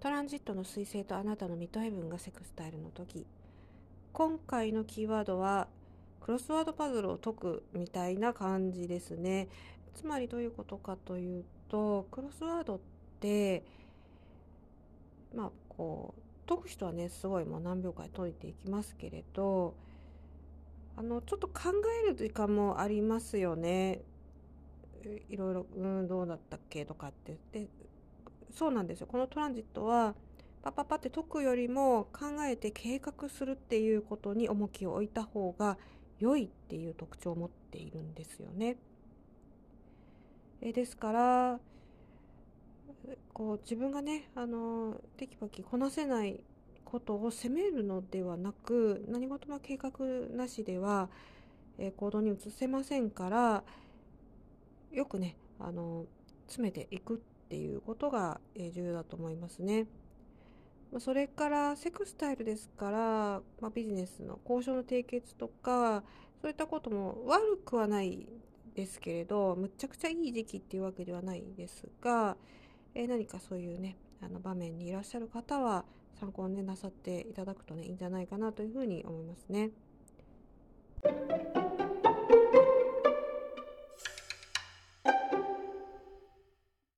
トランジットの彗星とあなたのミッドヘブンがセクスタイルの時今回のキーワードはクロスワードパズルを解くみたいな感じですね。つまりどういうことかというとクロスワードってまあこう解く人はねすごいもう何秒か解いていきますけれどあのちょっと考える時間もありますよね。いろいろうんどうだったっけとかって。でそうなんですよこのトランジットはパパパって解くよりも考えて計画するっていうことに重きを置いた方が良いっていう特徴を持っているんですよね。えですからこう自分がねあのテキパキこなせないことを責めるのではなく何事も計画なしでは、え行動に移せませんからよくねあの詰めていくってていうことが、え重要だと思いますね。それからセクスタイルですから、まあ、ビジネスの交渉の締結とかそういったことも悪くはないですけれどむちゃくちゃいい時期っていうわけではないですが、えー、何かそういうねあの場面にいらっしゃる方は参考に、ね、なさっていただくとねいいんじゃないかなというふうに思いますね。